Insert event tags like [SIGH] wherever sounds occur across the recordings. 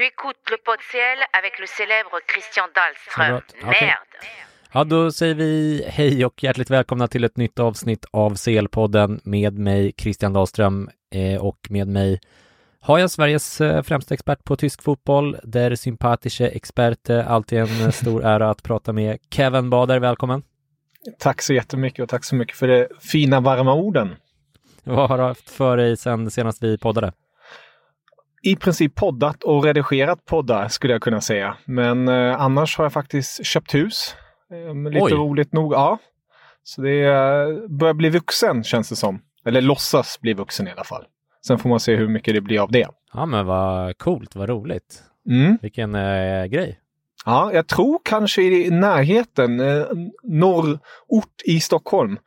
Tu écoutes le pot de ciel avec le célèbre Christian Dahlström. Okej. Merde. Ja, då säger vi hej och hjärtligt välkomna till ett nytt avsnitt av CL-podden med mig Christian Dahlström eh, och med mig har jag Sveriges eh, främsta expert på tysk fotboll, der sympatische Experte, alltid en [LAUGHS] stor ära att prata med Kevin Bader, välkommen! Tack så jättemycket och tack så mycket för de fina varma orden. Vad har du haft för dig sen senast vi poddade? I princip poddat och redigerat poddar skulle jag kunna säga. Men eh, annars har jag faktiskt köpt hus. Eh, lite Oj. roligt nog. Ja. Så det eh, börjar bli vuxen känns det som. Eller låtsas bli vuxen i alla fall. Sen får man se hur mycket det blir av det. Ja, men vad coolt, vad roligt! Mm. Vilken eh, grej! Ja, jag tror kanske i närheten, eh, norrort i Stockholm.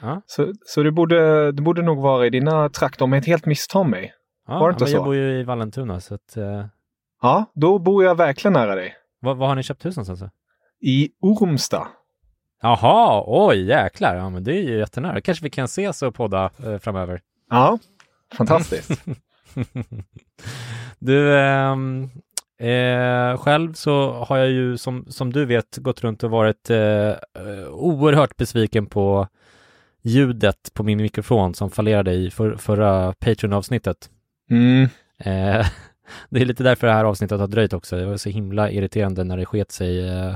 Ja. Så, så det, borde, det borde nog vara i dina trakter om jag inte helt misstar mig. Ja, Var det inte men så? Jag bor ju i Vallentuna, så att, eh, Ja, då bor jag verkligen nära dig. vad, vad har ni köpt hus någonstans? I Ormsta. Jaha, oj jäklar, ja men det är ju jättenära. Kanske vi kan ses och podda eh, framöver. Ja, fantastiskt. [LAUGHS] [LAUGHS] Du, ehm, eh, själv så har jag ju som, som du vet gått runt och varit eh, eh, oerhört besviken på ljudet på min mikrofon som fallerade i för, förra Patreon-avsnittet. Mm. Eh, [LAUGHS] det är lite därför det här avsnittet har dröjt också. Det var så himla irriterande när det sket sig eh,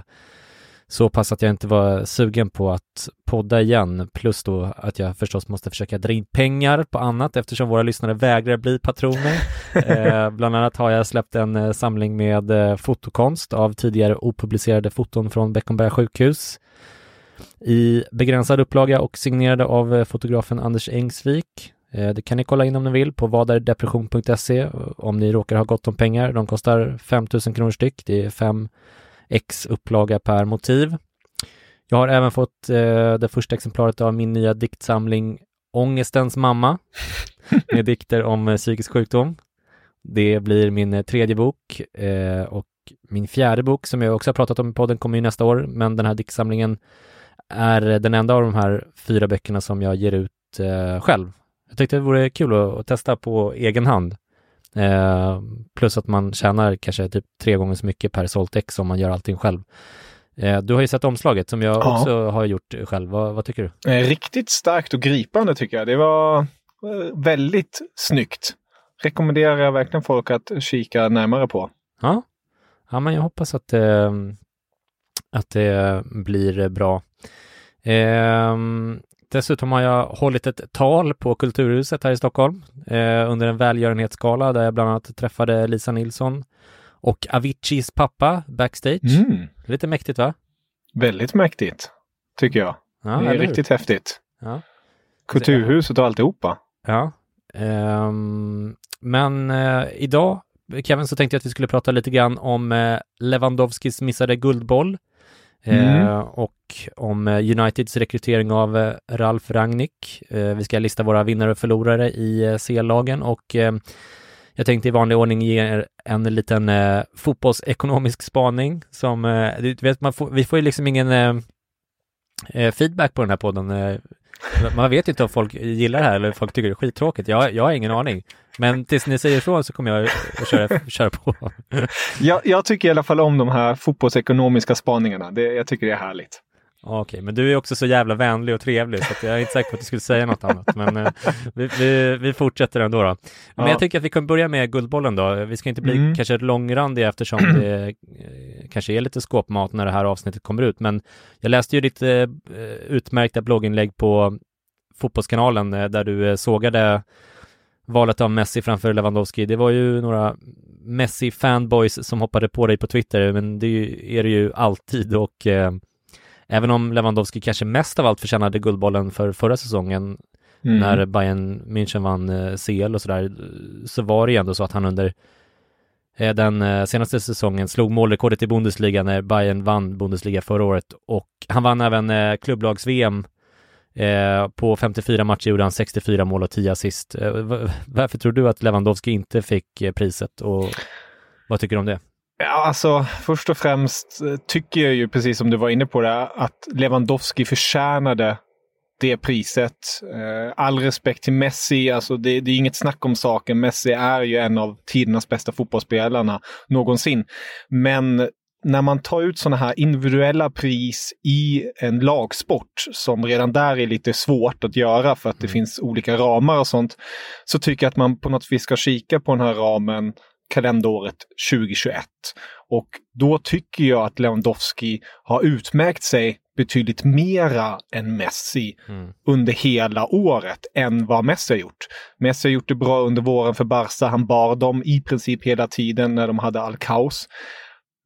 så pass att jag inte var sugen på att podda igen. Plus då att jag förstås måste försöka dra in pengar på annat eftersom våra lyssnare vägrar bli patroner. [LAUGHS] eh, bland annat har jag släppt en eh, samling med eh, fotokonst av tidigare opublicerade foton från Beckomberga sjukhus i begränsad upplaga och signerade av eh, fotografen Anders Engsvik. Eh, Det kan ni kolla in om ni vill på vadardepression.se om ni råkar ha gott om pengar. De kostar 5 000 kronor styck. Det är 5 ex upplaga per motiv. Jag har även fått eh, det första exemplaret av min nya diktsamling Ångestens mamma [LAUGHS] med dikter om eh, psykisk sjukdom. Det blir min tredje bok eh, och min fjärde bok som jag också har pratat om i podden kommer ju nästa år, men den här diktsamlingen är den enda av de här fyra böckerna som jag ger ut själv. Jag tyckte det vore kul att, att testa på egen hand. Eh, plus att man tjänar kanske typ tre gånger så mycket per sålt ex om man gör allting själv. Eh, du har ju sett omslaget som jag Ja. också har gjort själv. Vad, vad tycker du? Eh, Riktigt starkt och gripande tycker jag. Det var eh, väldigt snyggt. Rekommenderar jag verkligen folk att kika närmare på. Ja, ja men jag hoppas att, eh, att det blir bra. Dessutom har jag hållit ett tal på Kulturhuset här i Stockholm eh, under en välgörenhetsgala där jag bland annat träffade Lisa Nilsson och Aviciis pappa backstage. Mm. Lite mäktigt va? Väldigt mäktigt, tycker jag. Ja, det är eller hur? riktigt häftigt. Ja. Kulturhuset och alltihopa. Ja. Ehm, men eh, idag, Kevin, så tänkte jag att vi skulle prata lite grann om eh, Lewandowskis missade guldboll Mm. eh, Mm. och om eh, Uniteds rekrytering av eh, Ralf Rangnick. Eh, vi ska lista våra vinnare och förlorare i eh, C-lagen och eh, jag tänkte i vanlig ordning ge er en liten fotbollsekonomisk spaning som, du vet, man får, vi får ju liksom ingen feedback på den här podden. Man vet ju inte om folk gillar det här eller om folk tycker det är skittråkigt. Jag, jag har ingen aning. Men tills ni säger ifrån så kommer jag att köra, köra på. Jag, jag tycker i alla fall om de här fotbollsekonomiska spaningarna. Det, jag tycker det är härligt. Okej, okay, men du är också så jävla vänlig och trevlig så jag är inte säker på att du skulle säga något annat. Men eh, vi, vi, vi, fortsätter ändå då. Men ja. jag tycker att vi kan börja med Guldbollen då. Vi ska inte bli mm. kanske långrandiga eftersom det eh, kanske är lite skåpmat när det här avsnittet kommer ut. Men jag läste ju ditt eh, utmärkta blogginlägg på Fotbollskanalen där du sågade valet av Messi framför Lewandowski. Det var ju några Messi-fanboys som hoppade på dig på Twitter, men det är det ju alltid och eh, även om Lewandowski kanske mest av allt förtjänade Guldbollen för förra säsongen mm. när Bayern München vann eh, CL och sådär, så var det ju ändå så att han under eh, den eh, senaste säsongen slog målrekordet i Bundesliga när Bayern vann Bundesliga förra året och han vann även eh, klubblags-VM Eh, på 54 matcher gjorde han 64 mål och 10 assist. Eh, varför tror du att Lewandowski inte fick eh, priset och vad tycker du om det? Ja, alltså först och främst eh, tycker jag ju precis som du var inne på det att Lewandowski förtjänade det priset. Eh, all respekt till Messi, alltså det, det, är inget snack om saken. Messi är ju en av tidernas bästa fotbollsspelarna någonsin. Men när man tar ut sådana här individuella pris i en lagsport som redan där är lite svårt att göra för att det mm. finns olika ramar och sånt, så tycker jag att man på något vis ska kika på den här ramen kalenderåret 2021. Och då tycker jag att Lewandowski har utmärkt sig betydligt mera än Messi mm. under hela året än vad Messi har gjort. Messi har gjort det bra under våren för Barca. Han bar dem i princip hela tiden när de hade all kaos.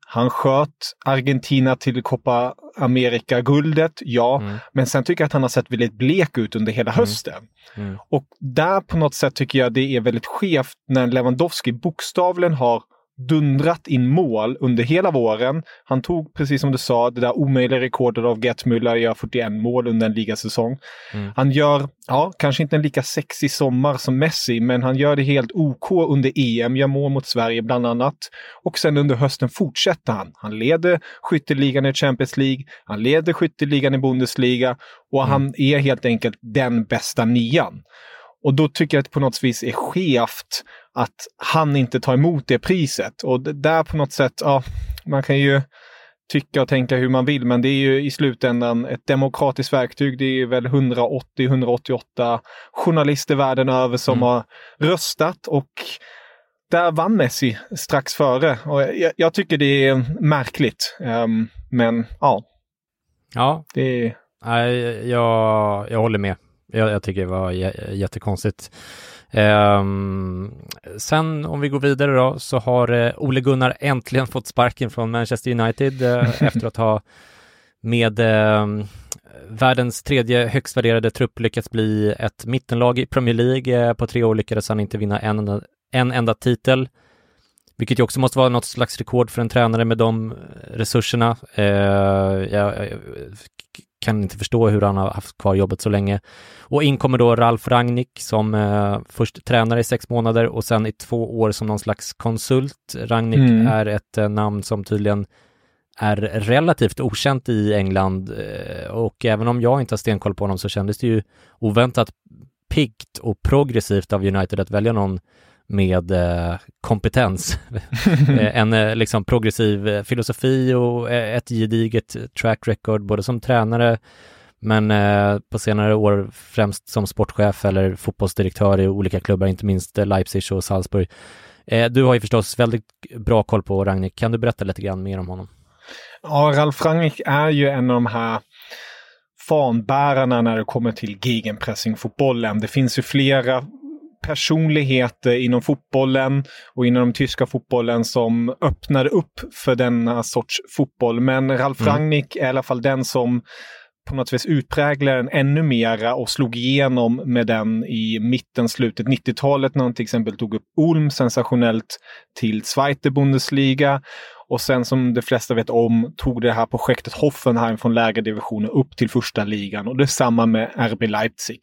Han sköt Argentina till Copa America-guldet, ja. Mm. Men sen tycker jag att han har sett väldigt blek ut under hela mm. hösten. Mm. Och där på något sätt tycker jag det är väldigt skevt när Lewandowski bokstavligen har dundrat in mål under hela våren. Han tog, precis som du sa, det där omöjliga rekordet av Gert Müller, gör 41 mål under en ligasäsong. Mm. Han gör, ja, kanske inte en lika sexig sommar som Messi, men han gör det helt OK under EM, gör mål mot Sverige bland annat. Och sen under hösten fortsätter han. Han leder skytteligan i Champions League, han leder skytteligan i Bundesliga och mm. han är helt enkelt den bästa nian. Och då tycker jag att det på något vis är skevt att han inte tar emot det priset. Och det där på något sätt, ja, man kan ju tycka och tänka hur man vill, men det är ju i slutändan ett demokratiskt verktyg. Det är väl 180-188 journalister världen över som mm. har röstat och där vann Messi strax före. Och jag, jag tycker det är märkligt. Um, men ja. Ja, det jag, jag håller med. Jag, jag tycker det var jättekonstigt. Um, sen om vi går vidare då så har uh, Ole Gunnar äntligen fått sparken från Manchester United uh, [LAUGHS] efter att ha med uh, världens tredje högst värderade trupp lyckats bli ett mittenlag i Premier League. på tre år lyckades han inte vinna en enda, en enda titel, vilket ju också måste vara något slags rekord för en tränare med de resurserna. jag kan inte förstå hur han har haft kvar jobbet så länge. Och in kommer då Ralf Rangnick som eh, först tränare i sex månader och sen i två år som någon slags konsult. Rangnick mm. är ett eh, namn som tydligen är relativt okänt i England eh, och även om jag inte har stenkoll på honom så kändes det ju oväntat piggt och progressivt av United att välja någon med eh, kompetens. [LAUGHS] Eh, en eh, liksom progressiv eh, filosofi och eh, ett gediget track record både som tränare men eh, på senare år främst som sportchef eller fotbollsdirektör i olika klubbar, inte minst Leipzig och Salzburg. du har ju förstås väldigt bra koll på Ragnik. Kan du berätta lite grann mer om honom? Ja, Ralf Rangnick är ju en av de här fanbärarna när det kommer till gegenpressing-fotbollen. Det finns ju flera personligheter inom fotbollen och inom den tyska fotbollen som öppnade upp för denna sorts fotboll. Men Ralf mm. Rangnick är i alla fall den som på något vis utpräglade den ännu mera och slog igenom med den i mitten, slutet 90-talet när han till exempel tog upp Ulm sensationellt till Zweite Bundesliga och sen som de flesta vet om tog det här projektet Hoffenheim från lägre divisioner upp till första ligan och detsamma med RB Leipzig.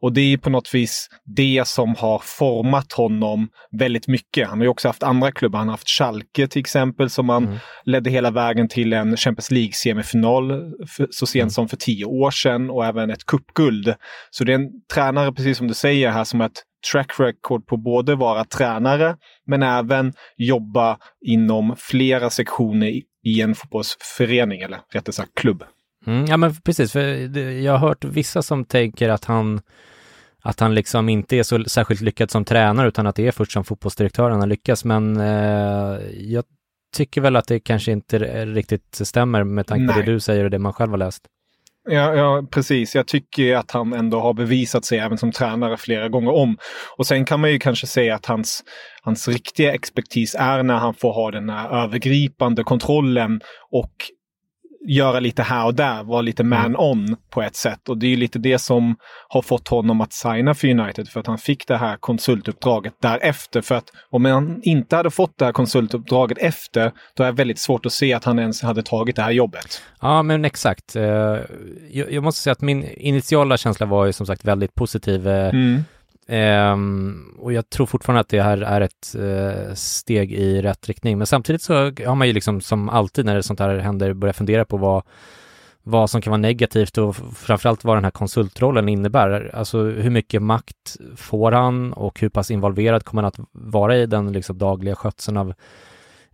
Och det är på något vis det som har format honom väldigt mycket. Han har ju också haft andra klubbar. Han har haft Schalke till exempel som han mm. ledde hela vägen till en Champions League-semifinal så sent mm. som för tio år sedan och även ett cupguld. Så det är en tränare, precis som du säger här, som ett track record på både vara tränare men även jobba inom flera sektioner i en fotbollsförening eller rättare sagt klubb. Mm, ja men precis, för jag har hört vissa som tänker att han att han liksom inte är så särskilt lyckad som tränare utan att det är först som fotbollsdirektör han lyckas. Men eh, jag tycker väl att det kanske inte riktigt stämmer med tanke på det du säger och det man själv har läst. Ja, ja, precis. Jag tycker att han ändå har bevisat sig även som tränare flera gånger om. Och sen kan man ju kanske säga att hans, hans riktiga expertis är när han får ha den här övergripande kontrollen och göra lite här och där, vara lite mm. man-on på ett sätt. Och det är lite det som har fått honom att signa för United, för att han fick det här konsultuppdraget därefter. För att om han inte hade fått det här konsultuppdraget efter, då är det väldigt svårt att se att han ens hade tagit det här jobbet. Ja, men exakt. Eh, jag måste säga att min initiala känsla var ju som sagt väldigt positiv. Eh, mm. Um, och jag tror fortfarande att det här är ett uh, steg i rätt riktning. Men samtidigt så har man ju liksom som alltid när det sånt här händer börjat fundera på vad, vad som kan vara negativt och framförallt vad den här konsultrollen innebär. Alltså hur mycket makt får han och hur pass involverad kommer han att vara i den liksom dagliga skötseln av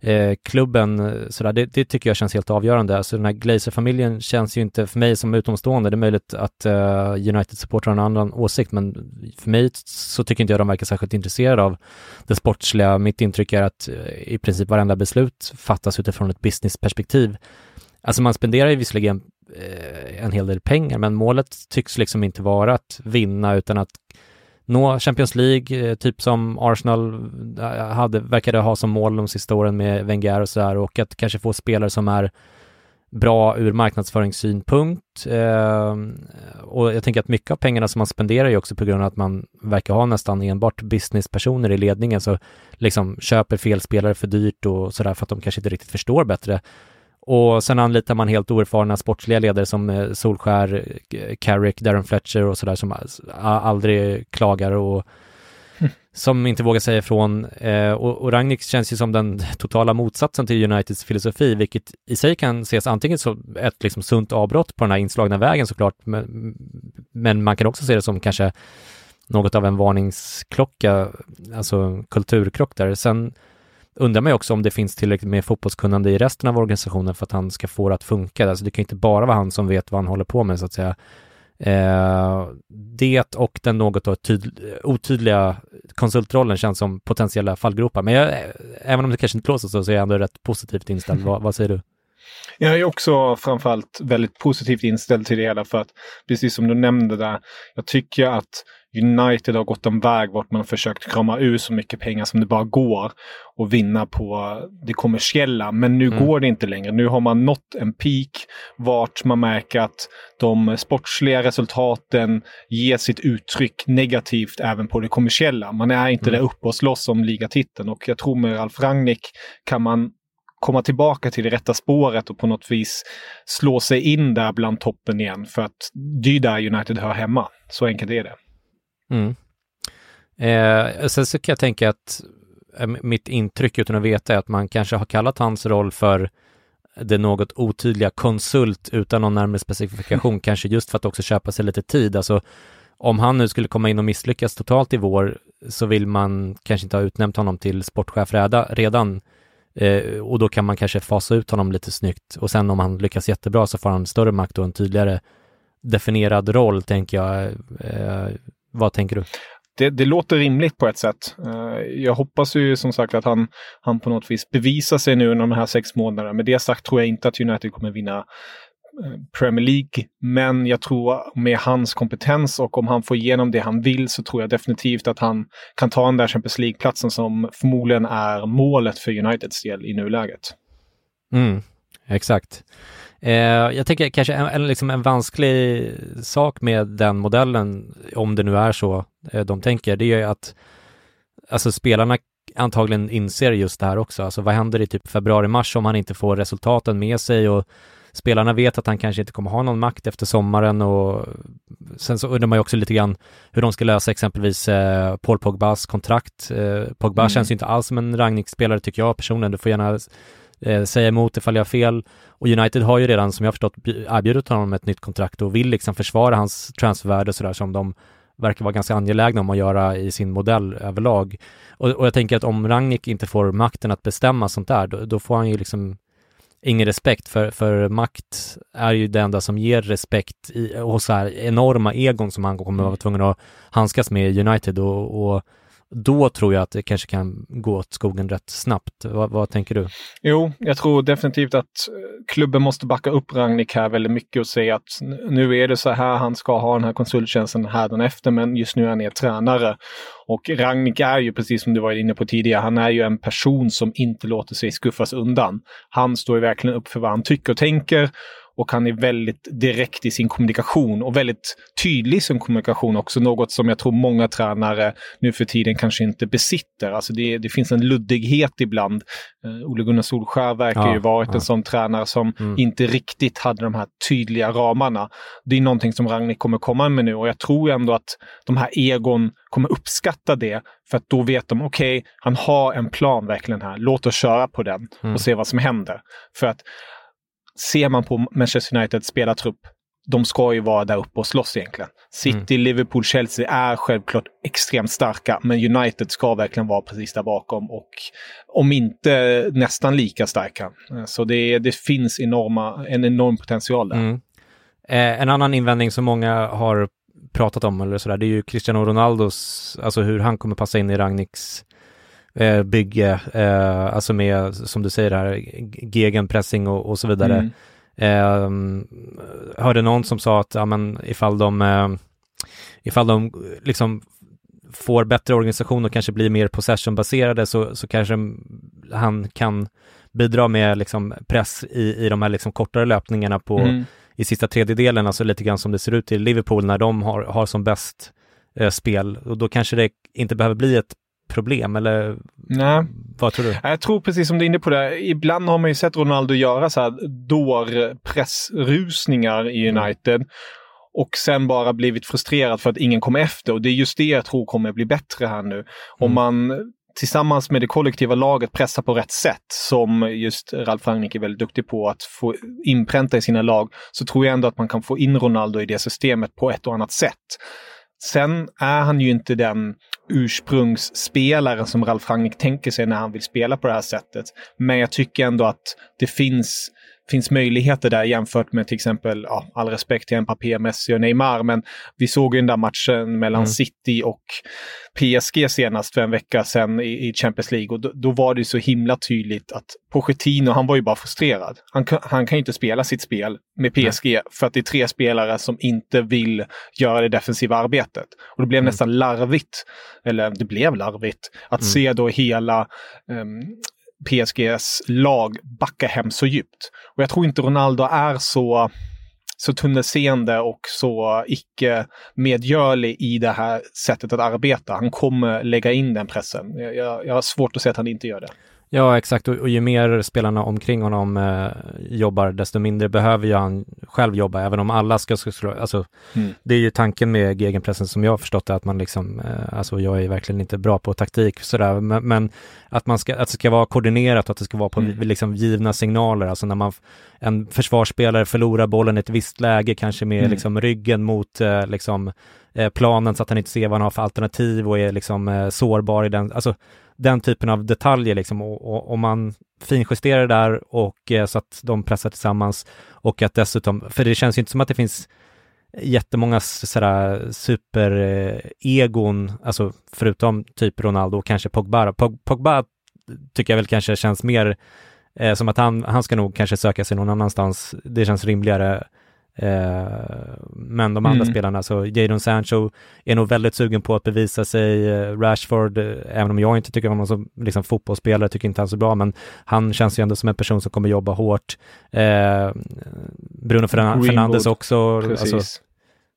eh, klubben, eh, sådär, det, det, tycker jag känns helt avgörande. Alltså den här Glazer-familjen känns ju inte, för mig som utomstående, det är möjligt att eh, United-supportrar har en annan åsikt, men för mig så tycker inte jag de verkar särskilt intresserade av det sportsliga. Mitt intryck är att eh, i princip varenda beslut fattas utifrån ett businessperspektiv. Alltså man spenderar ju visserligen eh, en hel del pengar, men målet tycks liksom inte vara att vinna utan att nå Champions League, eh, typ som Arsenal eh, hade, verkade ha som mål de sista åren med Wenger och sådär och att kanske få spelare som är bra ur marknadsföringssynpunkt. Eh, och jag tänker att mycket av pengarna som man spenderar är också på grund av att man verkar ha nästan enbart businesspersoner i ledningen, så liksom köper fel spelare för dyrt och sådär för att de kanske inte riktigt förstår bättre. Och sen anlitar man helt oerfarna sportsliga ledare som eh, Solskär, Carrick, Darren Fletcher och sådär som aldrig klagar och som inte vågar säga ifrån. Eh, och, och Ragnik känns ju som den totala motsatsen till Uniteds filosofi, vilket i sig kan ses antingen som ett liksom sunt avbrott på den här inslagna vägen såklart, men, men man kan också se det som kanske något av en varningsklocka, alltså kulturkrock där. Sen undrar man ju också om det finns tillräckligt med fotbollskunnande i resten av organisationen för att han ska få det att funka. Alltså det kan inte bara vara han som vet vad han håller på med så att säga. Eh, det och den något otydliga konsultrollen känns som potentiella fallgropar. Men jag, även om det kanske inte låter så, så är jag ändå rätt positivt inställd. vad, vad säger du? Jag är också framförallt väldigt positivt inställd till det hela för att precis som du nämnde där, jag tycker att United har gått en väg vart man har försökt krama ur så mycket pengar som det bara går och vinna på det kommersiella. Men nu mm. går det inte längre. Nu har man nått en peak vart man märker att de sportsliga resultaten ger sitt uttryck negativt även på det kommersiella. Man är inte mm. där uppe och slåss om ligatiteln och jag tror med Ralf Rangnick kan man komma tillbaka till det rätta spåret och på något vis slå sig in där bland toppen igen. För att det är där United hör hemma. Så enkelt är det. Mm. Eh, sen så kan jag tänka att eh, mitt intryck utan att veta är att man kanske har kallat hans roll för det något otydliga konsult utan någon närmare specifikation, [LAUGHS] kanske just för att också köpa sig lite tid. Alltså om han nu skulle komma in och misslyckas totalt i vår så vill man kanske inte ha utnämnt honom till sportchef redan eh, och då kan man kanske fasa ut honom lite snyggt och sen om han lyckas jättebra så får han större makt och en tydligare definierad roll, tänker jag. Eh, vad tänker du? Det, det, låter rimligt på ett sätt. Uh, jag hoppas ju som sagt att han, han på något vis bevisar sig nu under de här sex månaderna. Med det sagt tror jag inte att United kommer vinna eh, Premier League. Men jag tror med hans kompetens och om han får igenom det han vill så tror jag definitivt att han kan ta den där Champions League-platsen som förmodligen är målet för Uniteds del i nuläget. Mm, exakt. Eh, jag tänker kanske en, en, liksom en vansklig sak med den modellen, om det nu är så eh, de tänker, det är ju att alltså spelarna antagligen inser just det här också. Alltså vad händer i typ februari-mars om han inte får resultaten med sig och spelarna vet att han kanske inte kommer ha någon makt efter sommaren och sen så undrar man ju också lite grann hur de ska lösa exempelvis eh, Paul Pogbas kontrakt. Eh, Pogba mm. känns ju inte alls som en rangnickspelare tycker jag personligen. Du får gärna eh, säga emot ifall jag har fel. Och United har ju redan, som jag förstått, erbjudit honom ett nytt kontrakt och vill liksom försvara hans transfervärde sådär som de verkar vara ganska angelägna om att göra i sin modell överlag. Och, och jag tänker att om Rangnick inte får makten att bestämma sånt där, då, då får han ju liksom ingen respekt för, för makt är ju det enda som ger respekt i, och så här enorma egon som han kommer vara tvungen att handskas med i United och, och då tror jag att det kanske kan gå åt skogen rätt snabbt. Vad, vad, tänker du? Jo, jag tror definitivt att eh, klubben måste backa upp Ragnik här väldigt mycket och säga att nu är det så här han ska ha den här konsulttjänsten här efter, men just nu är han er tränare. Och Ragnik är ju, precis som du var inne på tidigare, han är ju en person som inte låter sig skuffas undan. Han står ju verkligen upp för vad han tycker och tänker och han är väldigt direkt i sin kommunikation och väldigt tydlig i sin kommunikation också. Något som jag tror många tränare nu för tiden kanske inte besitter. Alltså det, det finns en luddighet ibland. Uh, Ole Gunnar Solskär verkar ja, ju varit ja. en sån tränare som mm. inte riktigt hade de här tydliga ramarna. Det är någonting som Ragnhild kommer komma med nu och jag tror ändå att de här egon kommer uppskatta det. För att då vet de, okej, okay, han har en plan verkligen här. Låt oss köra på den mm. och se vad som händer. För att ser man på Manchester Uniteds spelartrupp, de ska ju vara där uppe och slåss egentligen. City, mm. Liverpool, Chelsea är självklart extremt starka, men United ska verkligen vara precis där bakom och om inte nästan lika starka. Så det, det finns enorma, en enorm potential där. Mm. Eh, en annan invändning som många har pratat om, eller sådär, det är ju Cristiano Ronaldos, alltså hur han kommer passa in i Ragniks eh, bygge, eh, alltså med, som du säger här, gegenpressing och, och så vidare. Mm. Eh, hörde någon som sa att, ja men ifall de, eh, ifall de liksom får bättre organisation och kanske blir mer possession-baserade så, så kanske han kan bidra med liksom press i, i de här liksom kortare löpningarna på, mm. i sista tredjedelen, alltså lite grann som det ser ut i Liverpool när de har, har som bäst eh, spel. Och då kanske det inte behöver bli ett problem eller Nej. vad tror du? Jag tror precis som du är inne på det. Ibland har man ju sett Ronaldo göra så här dårpressrusningar i mm. United. Mm. Och sen bara blivit frustrerad för att ingen kommer efter. Och det är just det jag tror kommer bli bättre här nu. Mm. Om man tillsammans med det kollektiva laget pressar på rätt sätt, som just Ralf Rangnick är väldigt duktig på att få inpränta i sina lag, så tror jag ändå att man kan få in Ronaldo i det systemet på ett och annat sätt. Sen är han ju inte den ursprungsspelaren som Ralf Rangnick tänker sig när han vill spela på det här sättet. Men jag tycker ändå att det finns finns möjligheter där jämfört med till exempel, ja, all respekt till Mbappé, Messi och Neymar, men vi såg ju den där matchen mellan mm. City och PSG senast för en vecka sedan i, i Champions League och då, då, var det så himla tydligt att Pochettino, han var ju bara frustrerad. Han, han kan ju inte spela sitt spel med PSG Nej. för att det är tre spelare som inte vill göra det defensiva arbetet. Och det blev mm. nästan larvigt, eller det blev larvigt, att mm. se då hela um, PSGs lag backa hem så djupt. Och jag tror inte Ronaldo är så, så tunnelseende och så icke medgörlig i det här sättet att arbeta. Han kommer lägga in den pressen. Jag, jag, jag har svårt att se att han inte gör det. Ja, exakt. Och, och ju mer spelarna omkring honom eh, jobbar, desto mindre behöver ju han själv jobba, även om alla ska, ska alltså, mm. det är ju tanken med gegenpressen som jag har förstått det, att man liksom, eh, alltså jag är verkligen inte bra på taktik sådär, men, men, att man ska, att det ska vara koordinerat och att det ska vara på mm. liksom givna signaler, alltså när man, en försvarsspelare förlorar bollen i ett visst läge, kanske med mm. liksom ryggen mot eh, liksom eh, planen så att han inte ser vad han har för alternativ och är liksom eh, sårbar i den, alltså den typen av detaljer liksom och, och, man finjusterar det där och eh, så att de pressar tillsammans och att dessutom, för det känns ju inte som att det finns jättemånga sådär superegon, eh, alltså förutom typ Ronaldo och kanske Pogba. Pogba tycker jag väl kanske känns mer eh, som att han, han ska nog kanske söka sig någon annanstans. Det känns rimligare Eh, men de andra mm. spelarna, så Jadon Sancho är nog väldigt sugen på att bevisa sig. Eh, Rashford, eh, även om jag inte tycker om honom som liksom, fotbollsspelare, tycker inte han så bra, men han känns ju ändå som en person som kommer jobba hårt. Bruno Fern Fernandes också. Alltså,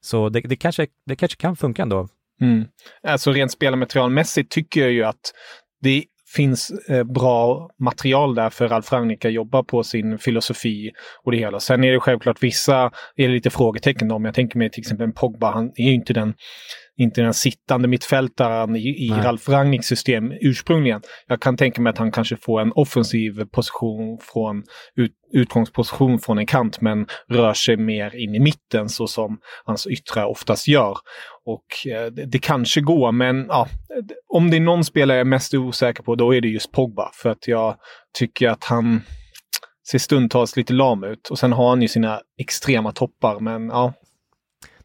så det, det, kanske, det kanske kan funka ändå. Mm. Alltså rent spelarmaterialmässigt tycker jag ju att det finns eh, bra material där för Ralf Rangnick att jobba på sin filosofi och det hela. Sen är det självklart vissa, är det lite frågetecken om jag tänker mig till exempel Pogba, han är ju inte den inte den sittande mittfältaren i, i Ralf Rangnicks system ursprungligen. Jag kan tänka mig att han kanske får en offensiv position från ut, utgångsposition från en kant men rör sig mer in i mitten så som hans yttrar oftast gör. Och eh, det, det, kanske går, men ja, om det är någon spelare jag är mest osäker på, då är det just Pogba. För att jag tycker att han ser stundtals lite lam ut och sen har han ju sina extrema toppar. Men ja,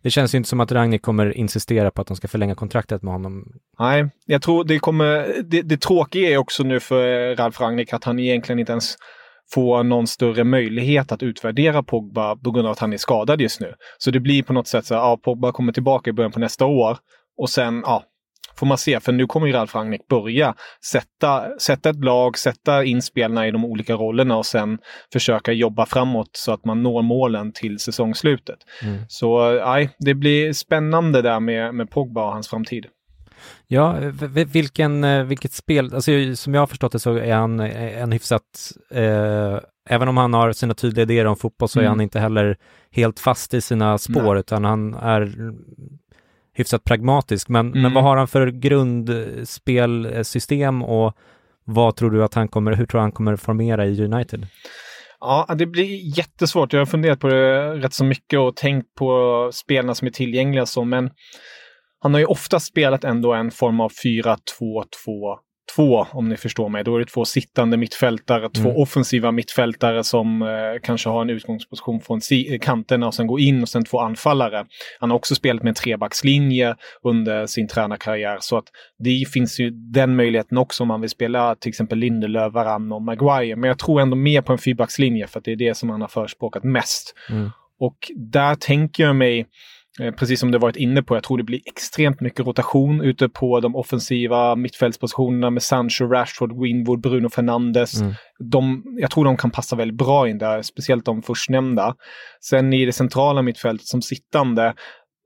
Det känns ju inte som att Ragnik kommer insistera på att de ska förlänga kontraktet med honom. Nej, jag tror det kommer... Det, det tråkiga är också nu för Ralf Rangnick att han egentligen inte ens får någon större möjlighet att utvärdera Pogba på grund av att han är skadad just nu. Så det blir på något sätt så att ja, Pogba kommer tillbaka i början på nästa år och sen, ja, får man se. För nu kommer ju Ralf Rangnick börja sätta, sätta ett lag, sätta in spelarna i de olika rollerna och sen försöka jobba framåt så att man når målen till säsongslutet. Mm. Så nej, det blir spännande där med, med Pogba och hans framtid. Ja, vilken, eh, vilket spel, alltså som jag har förstått det så är han eh, en hyfsat, eh, även om han har sina tydliga idéer om fotboll så är Mm. han inte heller helt fast i sina spår Nej. utan han är hyfsat pragmatisk. Men, men Mm. vad har han för grundspelsystem och vad tror du att han kommer, hur tror han kommer formera i United? Ja, det blir jättesvårt. Jag har funderat på det rätt så mycket och tänkt på spelarna som är tillgängliga så, men han har ju ofta spelat ändå en form av 4-2-2-2 om ni förstår mig. Då är det två sittande mittfältare, två Mm. offensiva mittfältare som eh, kanske har en utgångsposition från si- kanterna och sen går in och sen två anfallare. Han har också spelat med en trebackslinje under sin tränarkarriär så att det finns ju den möjligheten också om man vill spela till exempel Lindelöf, Varann och Maguire. Men jag tror ändå mer på en fyrbackslinje för att det är det som han har förespråkat mest. Mm. Och där tänker jag mig, precis som du varit inne på, jag tror det blir extremt mycket rotation ute på de offensiva mittfältspositionerna med Sancho, Rashford, Winwood, Bruno Fernandes. Mm. De, jag tror de kan passa väldigt bra in där, speciellt de förstnämnda. Sen i det centrala mittfältet som sittande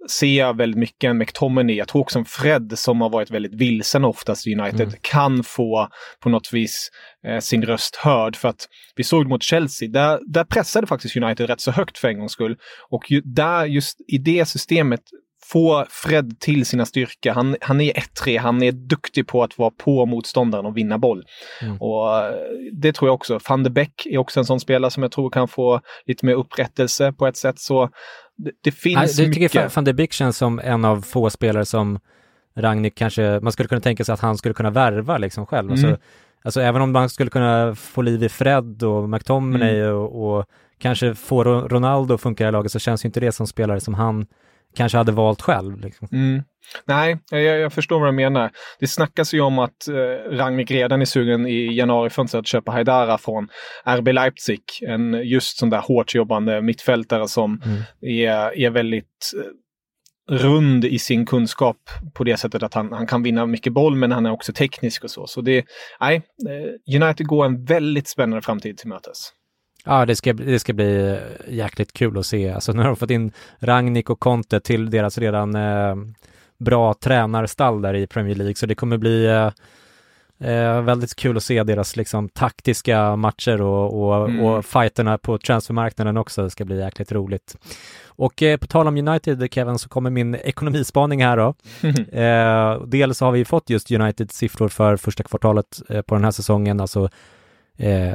ser jag väldigt mycket en McTominay. Jag tror också en Fred som har varit väldigt vilsen oftast i United Mm. kan få på något vis eh, sin röst hörd. För att vi såg mot Chelsea, där, där pressade faktiskt United rätt så högt för en gångs skull. Och ju, där just i det systemet får Fred till sina styrkor. Han, han är 1-3, han är duktig på att vara på motståndaren och vinna boll. Mm. Och eh, det tror jag också. Van de Beek är också en sån spelare som jag tror kan få lite mer upprättelse på ett sätt. Så det, det finns Nej, jag tycker mycket. Van- van de Beek känns som en av få spelare som Ragnik kanske, man skulle kunna tänka sig att han skulle kunna värva liksom själv. Mm. Alltså, alltså även om man skulle kunna få liv i Fred och McTominay Mm. och, och kanske få Ro- Ronaldo att funka i laget så känns ju inte det som spelare som han kanske hade valt själv. Liksom. Mm. Nej, jag, jag förstår vad du menar. Det snackas ju om att eh, Rangnick redan är sugen i januarifönstret att köpa Haidara från RB Leipzig. En just sån där hårt jobbande mittfältare som Mm. är, är väldigt eh, rund i sin kunskap på det sättet att han, han kan vinna mycket boll men han är också teknisk och så. Så det, nej, eh, United går en väldigt spännande framtid till mötes. Ja, det ska, det ska bli jäkligt kul att se. Alltså [LAUGHS] nu har de fått in Ragnik och Conte till deras redan eh, bra tränarstall där i Premier League, så det kommer bli eh, eh, väldigt kul att se deras liksom taktiska matcher och, och, Mm. och fighterna på transfermarknaden också. Det ska bli jäkligt roligt. Och eh, på tal om United, Kevin, så kommer min ekonomispaning här då. [LAUGHS] Eh, dels har vi fått just Uniteds siffror för första kvartalet eh, på den här säsongen, alltså eh,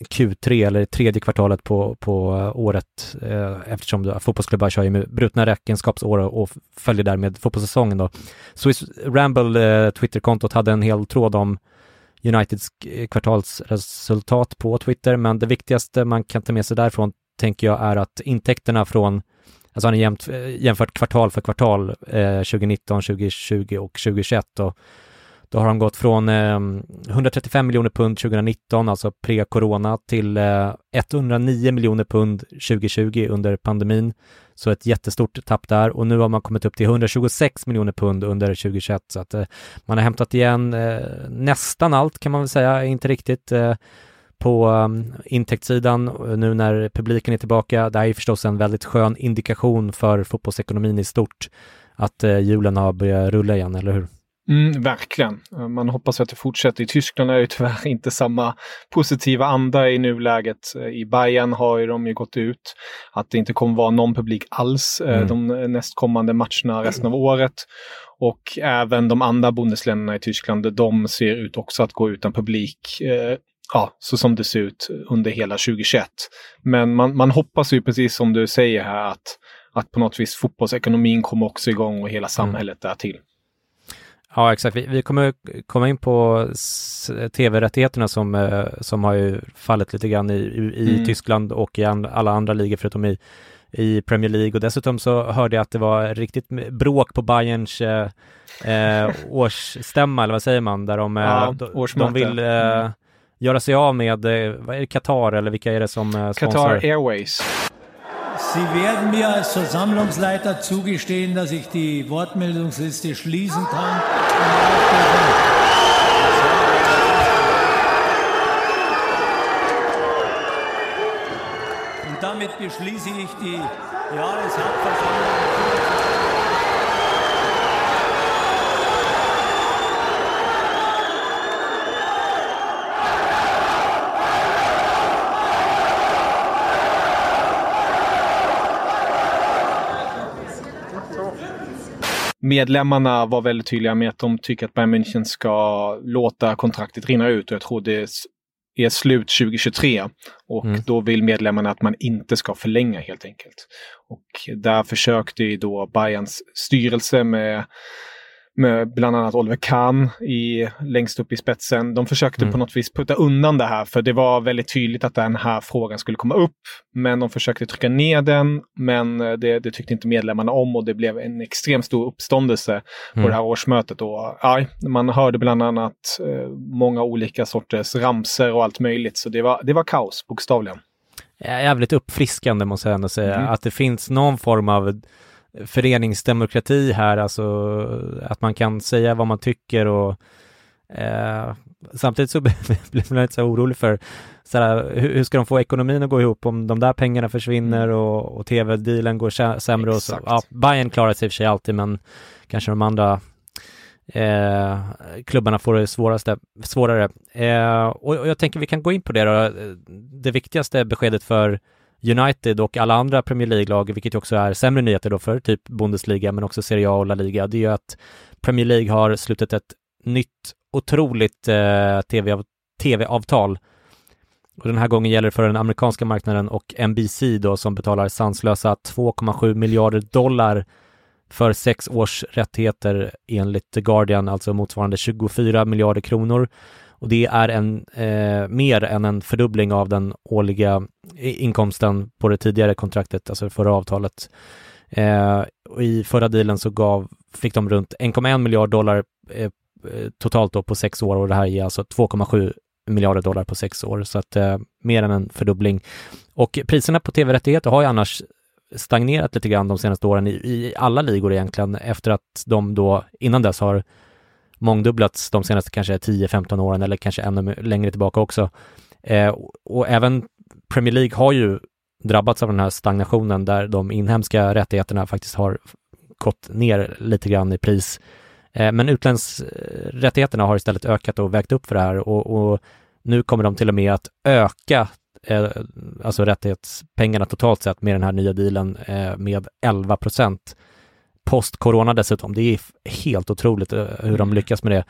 Q3 eller tredje kvartalet på, på eh, året eh, eftersom då, fotbollsklubbar kör ju med brutna räkenskapsår och, och följer därmed fotbollssäsongen då. Swiss Ramble, eh, Twitterkontot, hade en hel tråd om Uniteds eh, kvartalsresultat på Twitter, men det viktigaste man kan ta med sig därifrån tänker jag är att intäkterna från Alltså han har jämt, eh, jämfört kvartal för kvartal eh, 2019, 2020 och 2021 och då har de gått från eh, 135 miljoner pund 2019, alltså pre-corona, till eh, 109 miljoner pund 2020 under pandemin. Så ett jättestort tapp där och nu har man kommit upp till 126 miljoner pund under 2021 så att eh, man har hämtat igen eh, nästan allt kan man väl säga, inte riktigt eh, på ehm, intäktssidan eh, nu när publiken är tillbaka. Det här är förstås en väldigt skön indikation för fotbollsekonomin i stort att eh, hjulen har börjat rulla igen, eller hur? Mm, verkligen. Man hoppas att det fortsätter. I Tyskland är det tyvärr [LAUGHS] inte samma positiva anda i nuläget. I Bayern har ju de ju gått ut att det inte kommer vara någon publik alls eh, Mm. de nästkommande matcherna resten av året. Och även de andra Bundesländerna i Tyskland, de ser ut också att gå utan publik. Eh, ja, så som det ser ut under hela 2021. Men man, man hoppas ju precis som du säger här att, att på något vis fotbollsekonomin kommer också igång och hela samhället där till. Ja, exakt. Vi, vi kommer komma in på tv-rättigheterna som, eh, som har ju fallit lite grann i, i, mm. Tyskland och i alla andra ligor förutom i, i Premier League. Och dessutom så hörde jag att det var riktigt bråk på Bayerns eh, eh, årsstämma, eller vad säger man, där de, eh, ja, de, de vill eh, mm. göra sig av med, eh, vad är det, Qatar eller vilka är det som sponsrar? Qatar Airways. Sie werden mir als Versammlungsleiter zugestehen, dass ich die Wortmeldungsliste schließen kann. Und damit beschließe ich die Jahreshauptversammlung. Medlemmarna var väldigt tydliga med att de tycker att Bayern München ska låta kontraktet rinna ut och jag tror det är slut 2023. Och mm. då vill medlemmarna att man inte ska förlänga helt enkelt. Och där försökte ju då Bayerns styrelse med med bland annat Oliver Kahn i, längst upp i spetsen. De försökte mm. på något vis putta undan det här för det var väldigt tydligt att den här frågan skulle komma upp. Men de försökte trycka ner den, men det, det tyckte inte medlemmarna om och det blev en extremt stor uppståndelse mm. på det här årsmötet. Och, ja, man hörde bland annat eh, många olika sorters ramser och allt möjligt. Så det var, det var kaos, bokstavligen. Jävligt uppfriskande måste jag ändå säga, mm. att det finns någon form av föreningsdemokrati här, alltså att man kan säga vad man tycker och eh, samtidigt så [LAUGHS] blir man lite så orolig för såhär, hur, hur ska de få ekonomin att gå ihop om de där pengarna försvinner mm. och, och tv-dealen går sämre och så. Ja, Bayern klarar sig i och för sig alltid men kanske de andra eh, klubbarna får det svåraste, svårare. Eh, och, och jag tänker vi kan gå in på det då. Det viktigaste beskedet för United och alla andra Premier League-lag, vilket också är sämre nyheter då för typ Bundesliga men också Serie A och La Liga, det är ju att Premier League har slutit ett nytt otroligt eh, tv-avtal. Och den här gången gäller det för den amerikanska marknaden och NBC då som betalar sanslösa 2,7 miljarder dollar för sex års rättigheter enligt The Guardian, alltså motsvarande 24 miljarder kronor. Och det är en, eh, mer än en fördubbling av den årliga eh, inkomsten på det tidigare kontraktet, alltså förra avtalet. Eh, och I förra dealen så gav, fick de runt 1,1 miljard dollar eh, eh, totalt då på sex år och det här ger alltså 2,7 miljarder dollar på sex år, så att eh, mer än en fördubbling. Och priserna på tv-rättigheter har ju annars stagnerat lite grann de senaste åren i, i alla ligor egentligen, efter att de då innan dess har mångdubblats de senaste kanske 10-15 åren eller kanske ännu längre tillbaka också. Eh, och även Premier League har ju drabbats av den här stagnationen där de inhemska rättigheterna faktiskt har gått ner lite grann i pris. Eh, men utlandsrättigheterna har istället ökat och vägt upp för det här och, och nu kommer de till och med att öka eh, alltså rättighetspengarna totalt sett med den här nya dealen eh, med 11 procent post-corona dessutom. Det är helt otroligt eh, hur de mm. lyckas med det.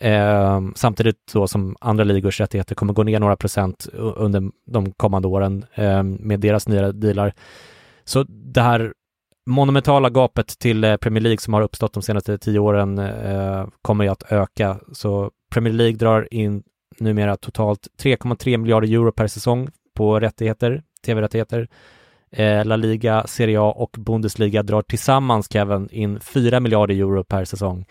Eh, samtidigt då som andra ligors rättigheter kommer gå ner några procent under de kommande åren eh, med deras nya dealar. Så det här monumentala gapet till eh, Premier League som har uppstått de senaste tio åren eh, kommer ju att öka. Så Premier League drar in numera totalt 3,3 miljarder euro per säsong på rättigheter, tv-rättigheter La Liga, Serie A och Bundesliga drar tillsammans, Kevin, in 4 miljarder euro per säsong.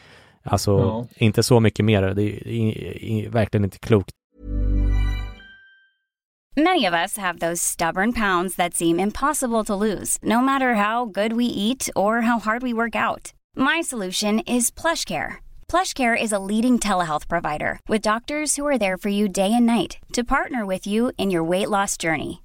Alltså ja. inte så mycket mer, det är, verkligen inte klokt. Many of us have those stubborn pounds that seem impossible to lose, no matter how good we eat or how hard we work out. My solution is PlushCare. PlushCare is a leading telehealth provider with doctors who are there for you day and night to partner with you in your weight loss journey.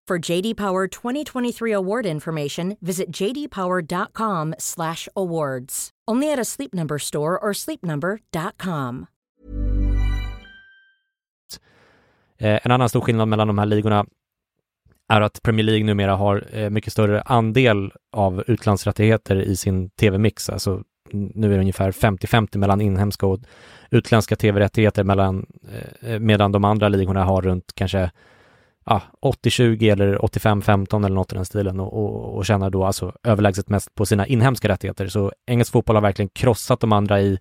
For JD Power 2023 award information, visit jdpower.com/awards. Only at a Sleep Number store or sleepnumber.com. Eh, en annan stor skillnad mellan de här ligorna är att Premier League numera har eh, mycket större andel av utlandsrättigheter i sin tv-mix. Alltså nu är det ungefär 50-50 mellan inhemska och utländska tv-rättigheter mellan, eh, eh, medan de andra ligorna har runt kanske ja, 80-20 eller 85-15 eller något i den stilen och, och, och tjänar då alltså överlägset mest på sina inhemska rättigheter. Så engelsk fotboll har verkligen krossat de andra i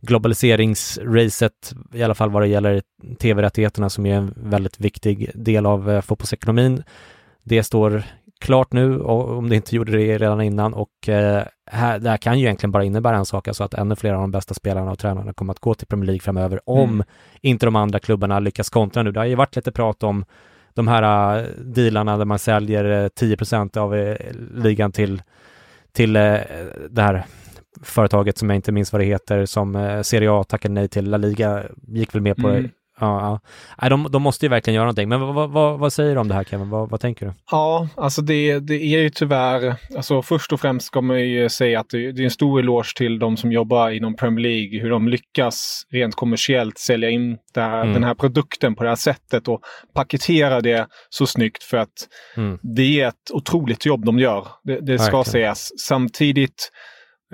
globaliseringsracet, i alla fall vad det gäller tv-rättigheterna som är en väldigt viktig del av eh, fotbollsekonomin. Det står klart nu, om det inte gjorde det redan innan och eh, här, det här kan ju egentligen bara innebära en sak, alltså att ännu fler av de bästa spelarna och tränarna kommer att gå till Premier League framöver om Mm. inte de andra klubbarna lyckas kontra nu. Det har ju varit lite prat om de här uh, dealarna där man säljer uh, 10% av uh, ligan till, till det här företaget som jag inte minns vad det heter som Serie A tackade nej till. La Liga gick väl med på Mm. Ja, ja. Nej, de, de måste ju verkligen göra någonting. Men vad, vad, vad, säger du om det här Kevin? Vad, vad tänker du? Ja, alltså det, det är ju tyvärr, alltså först och främst ska man ju säga att det, det är en stor eloge till de som jobbar inom Premier League, hur de lyckas rent kommersiellt sälja in här, Mm. den här produkten på det här sättet och paketera det så snyggt för att Mm. det är ett otroligt jobb de gör. Det, det ska Verkligen. sägas. Samtidigt,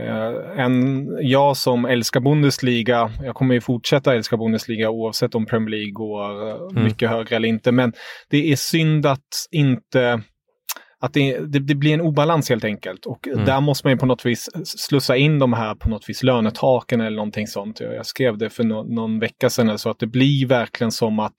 eh, en, jag som älskar Bundesliga, jag kommer ju fortsätta älska Bundesliga oavsett om Premier League går eh, Mm. mycket högre eller inte. Men det är synd att inte att det, det, det blir en obalans helt enkelt. Och Mm. där måste man ju på något vis slussa in de här på något vis lönetaken eller någonting sånt. Jag skrev det för nå- någon vecka sedan, eller så att det blir verkligen som att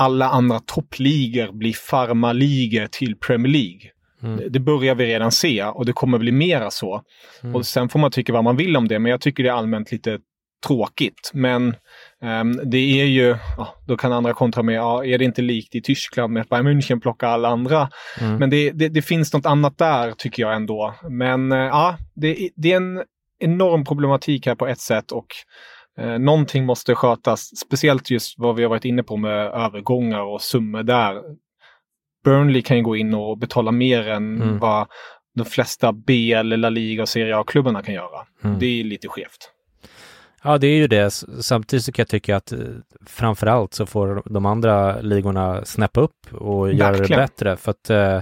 alla andra toppligor blir farmarligor till Premier League. Mm. Det- börjar vi redan se och det kommer bli mera så. Mm. Och sen får man tycka vad man vill om det, men jag tycker det är allmänt lite tråkigt. Men ehm, det är ju, ja, då kan andra kontra med, ja, är det inte likt i Tyskland med att Bayern München plockar alla andra? Mm. Men det, det, det finns något annat där tycker jag ändå. Men eh, ja, det, är- det är en enorm problematik här på ett sätt och eh, någonting måste skötas. Speciellt just vad vi har varit inne på med övergångar och summor där. Burnley kan ju gå in och betala mer än Mm. vad de flesta B eller La Liga och Serie A-klubbarna kan göra. Mm. Det är lite skevt. Ja, det är ju det. Samtidigt så kan jag tycka att eh, framförallt så får de andra ligorna snäppa upp och göra det Verkligen. bättre. För att eh,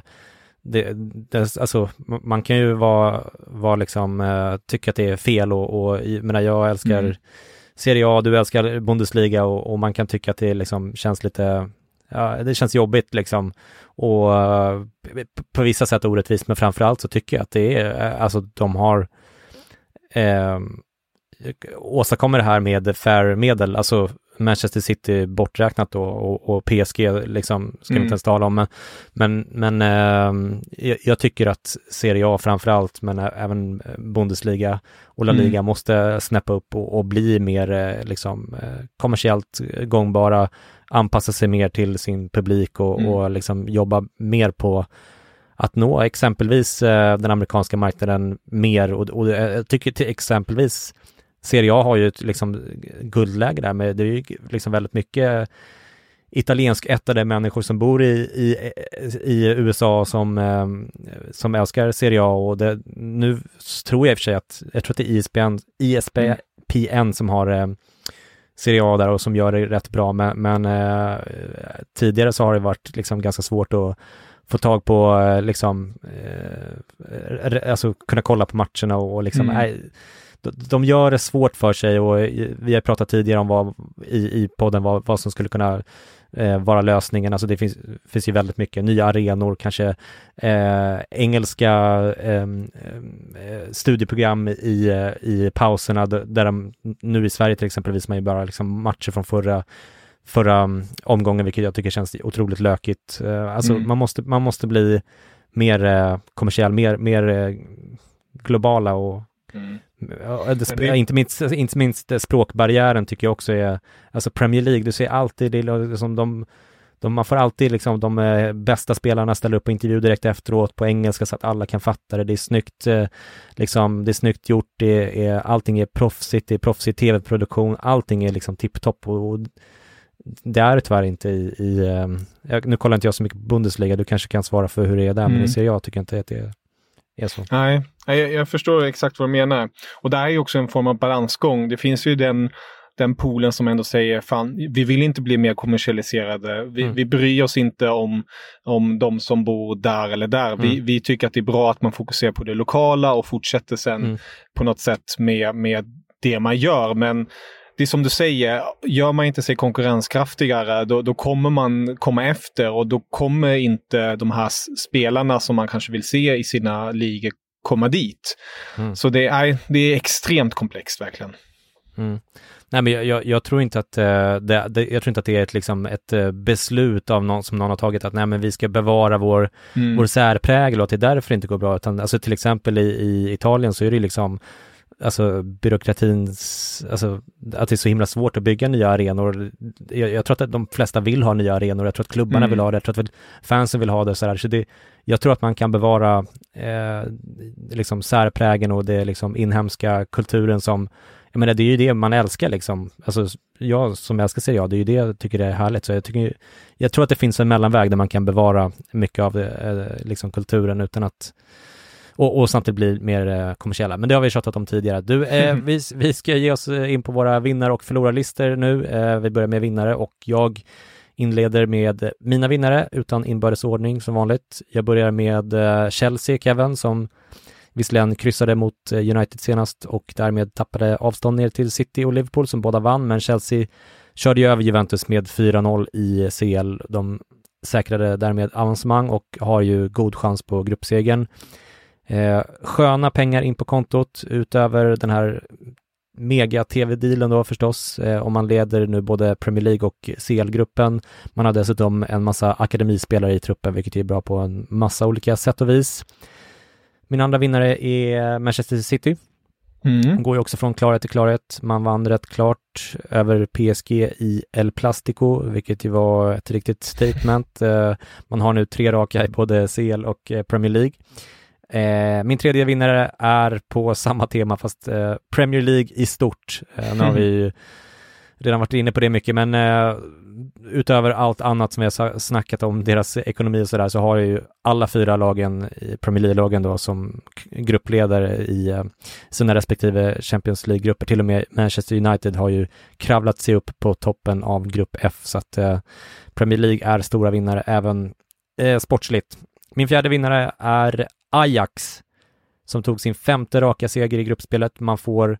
det, det, alltså, man kan ju vara, vara liksom, eh, tycka att det är fel och, och menar, jag älskar Mm. Serie A, du älskar Bundesliga och, och man kan tycka att det liksom känns lite, ja, det känns jobbigt liksom. Och eh, på vissa sätt orättvist, men framförallt så tycker jag att det är, eh, alltså de har eh, åstadkommer det här med fair medel, alltså Manchester City borträknat då och, och PSG liksom ska vi Mm. inte ens tala om. Men, men, men ehm, jag, tycker att Serie A framförallt, men även Bundesliga och La Mm. Liga måste snäppa upp och, och bli mer eh, liksom eh, kommersiellt gångbara, anpassa sig mer till sin publik och, Mm. och liksom jobba mer på att nå exempelvis eh, den amerikanska marknaden mer och, och eh, jag tycker till exempelvis Serie A har ju ett liksom guldläge där med det är ju liksom väldigt mycket italiensk ättade människor som bor i, i, i USA som, eh, som älskar Serie A och det, nu tror jag i och för sig att, jag tror att det är ISBN, ISPN som har eh, Serie A där och som gör det rätt bra men, men eh, tidigare så har det varit liksom ganska svårt att få tag på eh, liksom, eh, alltså kunna kolla på matcherna och, och liksom, Mm. De gör det svårt för sig och vi har pratat tidigare om vad i, i podden vad, vad som skulle kunna eh, vara lösningen. Alltså det finns, finns ju väldigt mycket nya arenor, kanske eh, engelska ehm, eh, studieprogram i, eh, i pauserna där de, nu i Sverige till exempel visar man ju bara liksom matcher från förra förra mm, omgången, vilket jag tycker känns otroligt lökigt. Eh, alltså mm. man, måste, man måste bli mer eh, kommersiell, mer, mer globala och mm. Det, inte, minst, inte minst språkbarriären tycker jag också är, alltså Premier League, du ser alltid, det liksom de, de, man får alltid liksom de eh, bästa spelarna ställer upp på intervju direkt efteråt på engelska så att alla kan fatta det. Det är snyggt, eh, liksom, det är snyggt gjort, det är, allting är proffsigt, det är proffsig tv-produktion, allting är liksom tipptopp och, och det är det tyvärr inte i, i eh, nu kollar inte jag så mycket på Bundesliga, du kanske kan svara för hur det är där, mm. men Serie A tycker jag inte att det är så. Nej, jag, jag förstår exakt vad du menar. Och det här är också en form av balansgång. Det finns ju den den poolen som ändå säger fan, vi vill inte bli mer kommersialiserade. Vi, mm. vi bryr oss inte om, om de som bor där eller där. Mm. Vi, vi tycker att det är bra att man fokuserar på det lokala och fortsätter sen mm. på något sätt med, med det man gör. Men det är som du säger, gör man inte sig konkurrenskraftigare då, då, kommer man komma efter och då kommer inte de här spelarna som man kanske vill se i sina ligor komma dit. Mm. Så det är, det är extremt komplext verkligen. Mm. Nej, men jag, jag, jag, tror inte att uh, det, det, jag tror inte att det är ett, liksom, ett uh, beslut av någon som någon har tagit att nej, men vi ska bevara vår, mm. vår särprägel och att det därför inte går bra. Utan, alltså, till exempel i, i Italien så är det liksom alltså byråkratins, alltså att det är så himla svårt att bygga nya arenor. Jag, jag tror att de flesta vill ha nya arenor, jag tror att klubbarna mm. vill ha det, jag tror att fansen vill ha det så här. Så det, jag tror att man kan bevara eh, liksom särprägen och det liksom inhemska kulturen som, jag menar det är ju det man älskar liksom. Alltså jag som älskar Serie A, det är ju det jag tycker är härligt. Så jag, tycker, jag tror att det finns en mellanväg där man kan bevara mycket av det, eh, liksom kulturen utan att och, och samtidigt bli mer eh, kommersiella. Men det har vi tjatat om tidigare. Du, eh, [LAUGHS] vi, vi ska ge oss eh, in på våra vinnare och förlorarlistor nu. Vi börjar med vinnare och jag inleder med mina vinnare utan inbördes ordning som vanligt. Jag börjar med Chelsea, Kevin, som visserligen kryssade mot United senast och därmed tappade avstånd ner till City och Liverpool som båda vann, men Chelsea körde ju över Juventus med 4-0 i CL. De säkrade därmed avancemang och har ju god chans på gruppsegern. Eh, sköna pengar in på kontot utöver den här mega-tv-dealen då förstås, eh, om man leder nu både Premier League och CL-gruppen. Man har dessutom en massa akademispelare i truppen, vilket är bra på en massa olika sätt och vis. Min andra vinnare är Manchester City. Mm. Går ju också från klarhet till klarhet. Man vann rätt klart över PSG i El Plastico, vilket ju var ett riktigt statement. Eh, man har nu tre raka i både CL och eh, Premier League. Eh, min tredje vinnare är på samma tema fast eh, Premier League i stort. Eh, nu har [LAUGHS] vi redan varit inne på det mycket men eh, utöver allt annat som vi har snackat om deras ekonomi och sådär så har ju alla fyra lagen i Premier League-lagen då som gruppledare i eh, sina respektive Champions League-grupper. Till och med Manchester United har ju kravlat sig upp på toppen av grupp F så att eh, Premier League är stora vinnare även sportsligt. Min fjärde vinnare är Ajax som tog sin femte raka seger i gruppspelet. Man får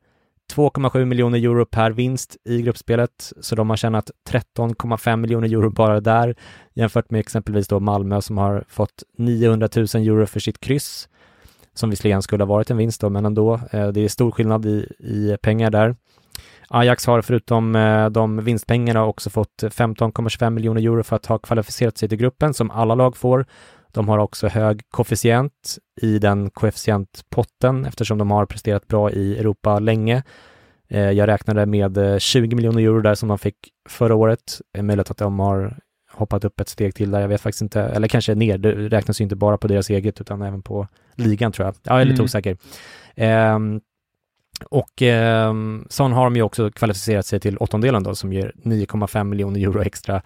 2,7 miljoner euro per vinst i gruppspelet, så de har tjänat 13,5 miljoner euro bara där jämfört med exempelvis då Malmö som har fått 900 000 euro för sitt kryss, som visserligen skulle ha varit en vinst då, men ändå. Eh, det är stor skillnad i, i pengar där. Ajax har förutom eh, de vinstpengarna också fått 15,25 miljoner euro för att ha kvalificerat sig till gruppen som alla lag får de har också hög koefficient i den koefficientpotten eftersom de har presterat bra i Europa länge. Eh, jag räknade med 20 eh, miljoner euro där som de fick förra året. Är möjligt att de har hoppat upp ett steg till där, jag vet faktiskt inte, eller kanske ner, det räknas ju inte bara på deras eget utan även på ligan tror jag. Ja, jag är lite mm. osäker. Um, och eh, sån har de ju också kvalificerat sig till åttondelen då som ger 9,5 miljoner euro extra